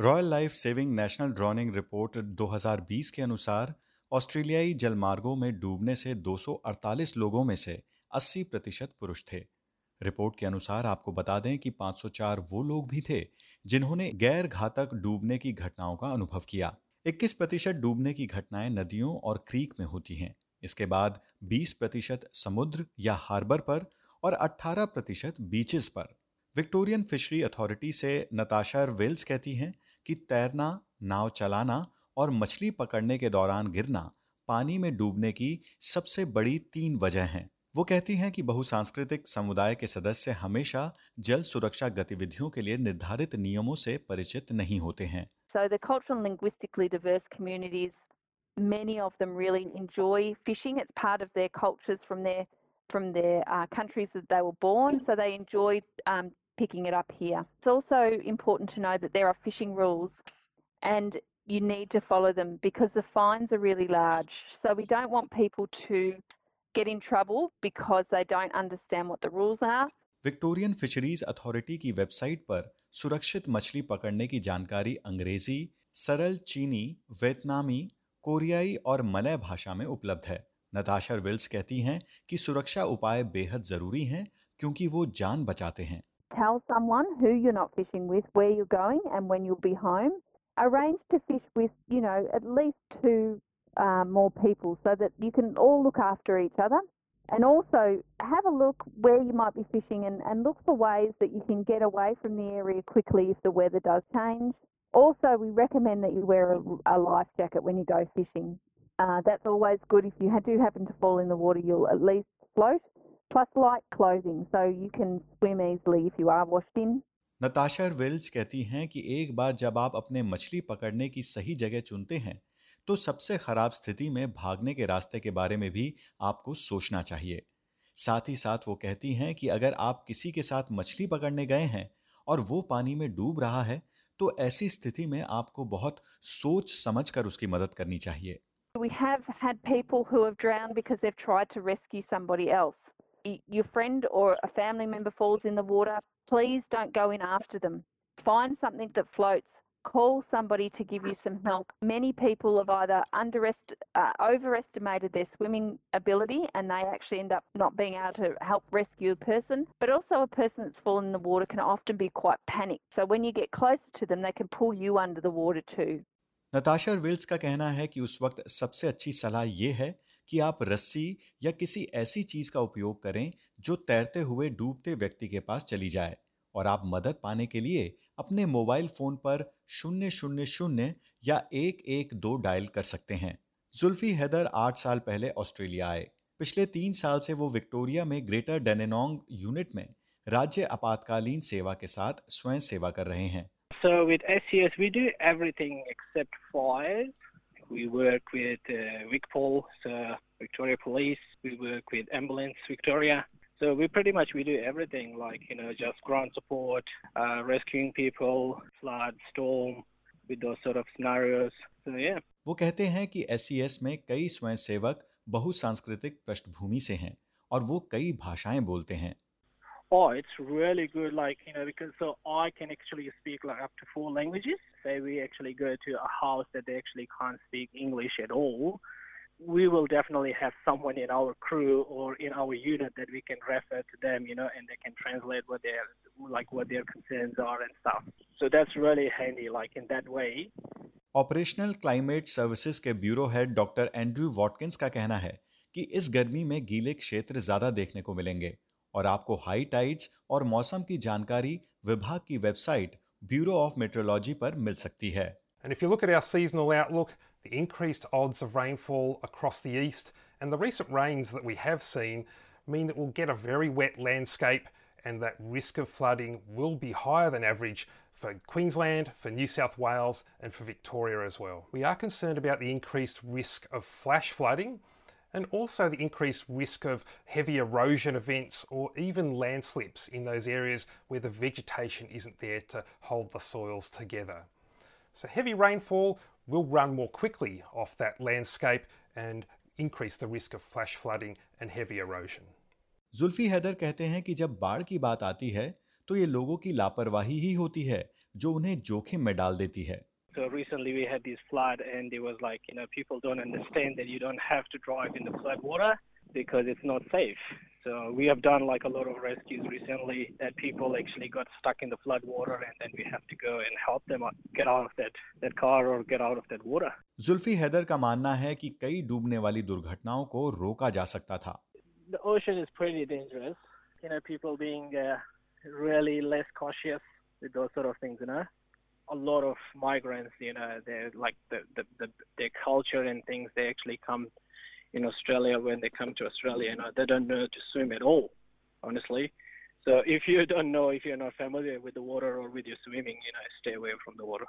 Royal Life Saving National Drowning Report 2020 के अनुसार, ऑस्ट्रेलियाई जलमार्गों में डूबने से 248 लोगों में से 80 प्रतिशत पुरुष थे। रिपोर्ट के अनुसार आपको बता दें कि 504 वो लोग भी थे जिन्होंने गैर घातक डूबने की घटनाओं का अनुभव किया। 21 प्रतिशत डूबने की घटनाएँ नदियों और क्रीक में होती हैं। इसके बाद 20 प्रतिशत समुद्र या हार्बर पर और 18 प्रतिशत बीचेस पर। विक्टोरियन फिशरी अथॉरिटी से नताशा वेल्स कहती हैं कि तैरना नाव चलाना और मछली पकड़ने के दौरान गिरना पानी में डूबने की सबसे बड़ी तीन वजह हैं वो कहती हैं कि बहुसांस्कृतिक समुदाय के सदस्य हमेशा जल सुरक्षा गतिविधियों के लिए निर्धारित नियमों से परिचित नहीं होते हैं So the cultural and linguistically diverse communities, many of them really enjoy fishing. It's part of their cultures from their from their uh, countries that they were born, so they enjoy um, picking it up here. It's also important to know that there are fishing rules, and you need to follow them because the fines are really large. So we don't want people to get in trouble because they don't understand what the rules are. Victorian Fisheries Authority की website पर सुरक्षित मछली पकड़ने की जानकारी अंग्रेज़ी सरल चीनी वियतनामी कोरियाई और मलय भाषा में उपलब्ध है नताशा विल्स कहती हैं कि सुरक्षा उपाय बेहद ज़रूरी हैं क्योंकि वो जान बचाते हैं Tell someone who you're not fishing with, where you're going, and when you'll be home. Arrange to fish with, you know, at least two uh, more people so that you can all look after each other. And also have a look where you might be fishing and, and look for ways that you can get away from the area quickly if the weather does change. Also, we recommend that you wear a, a life jacket when you go fishing. Uh, that's always good. If you do happen to fall in the water, you'll at least float. Plus light clothing so you can swim easily if you are washed in. Natasha Wills कहती हैं कि एक बार जब आप अपने मछली पकड़ने की सही जगह चुनते हैं तो सबसे खराब स्थिति में भागने के रास्ते के बारे में भी आपको सोचना चाहिए साथ ही साथ वो कहती हैं कि अगर आप किसी के साथ मछली पकड़ने गए हैं और वो पानी में डूब रहा है तो ऐसी स्थिति में आपको बहुत सोच समझ कर उसकी मदद करनी चाहिए We have had people who have drowned because they've tried to rescue somebody else. Your friend or a family member falls in the water, please don't go in after them. Find something that floats. Call somebody to give you some help. Many people have either underest- uh, overestimated their swimming ability and they actually end up not being able to help rescue a person. But also, a person that's fallen in the water can often be quite panicked. So, when you get closer to them, they can pull you under the water too. Natasha Wills का कहना है कि उस वक्त सबसे अच्छी सलाह ये है कि आप रस्सी या किसी ऐसी चीज़ का उपयोग करें जो तैरते हुए डूबते व्यक्ति के पास चली जाए। और आप मदद पाने के लिए अपने मोबाइल फ़ोन पर शून्य शून्य शून्य या एक एक दो डायल कर सकते हैं। जुल्फी हैदर आठ साल पहले ऑस्ट्रेलिया आए। पिछले तीन साल से वो विक्टोरिया में ग्रेटर डेनेनोंग यूनिट में राज्य आपातकालीन सेवा के साथ स्वयं सेवा कर रहे हैं। So with SCS, we do everything except fires. We work with uh, VicPol, so Victoria Police. We work with Ambulance Victoria. So we pretty much we do everything like you know just ground support, uh, rescuing people, flood, storm, with those sort of scenarios. So yeah. वो कहते हैं कि S में कई स्वयंसेवक बहुसांस्कृतिक पृष्ठभूमि से हैं और वो कई भाषाएं बोलते हैं Oh, it's really good. Like you know, because so I can actually speak like up to four languages. Say we actually go to a house that they actually can't speak English at all. We will definitely have someone in our crew or in our unit that we can refer to them, you know, and they can translate what their like what their concerns are and stuff. So that's really handy. Like in that way, operational climate services के bureau head doctor Andrew Watkins का कहना है कि इस गर्मी में गीले क्षेत्र ज्यादा देखने को मिलेंगे और आपको हाई टाइड्स और मौसम की जानकारी विभाग की वेबसाइट ब्यूरो ऑफ मेट्रोलॉजी पर मिल सकती है And if you look at our seasonal outlook, the increased odds of rainfall across the east and the recent rains that we have seen mean that we'll get a very wet landscape and that risk of flooding will be higher than average for Queensland, for New South Wales, and for Victoria as well. We are concerned about the increased risk of flash flooding and also the increased risk of heavy erosion events or even landslips in those areas where the vegetation isn't there to hold the soils together. So, heavy rainfall will run more quickly off that landscape and increase the risk of flash flooding and heavy erosion. Zulfi Haider कहते हैं कि जब बाढ़ की बात आती है तो ये लोगों की लापरवाही ही होती है जो उन्हें जोखिम में डाल देती है So recently we had this flood and it was like, you know, people don't understand that you don't have to drive in the flood water because it's not safe. So we have done like a lot of rescues recently that people actually got stuck in the flood water and then we have to go and help them get out of that, that car or get out of that water. Zulfi Haider का मानना है कि कई डूबने वाली दुर्घटनाओं को रोका जा सकता था The ocean is pretty dangerous. You know, people being uh, really less cautious with those sort of things, you know. A lot of migrants, you know, they're like the, the, the their culture and things, they actually come in Australia when they come to Australia, you know, they don't know to swim at all, honestly. So if you don't know, if you're not familiar with the water or with your swimming, you know, stay away from the water.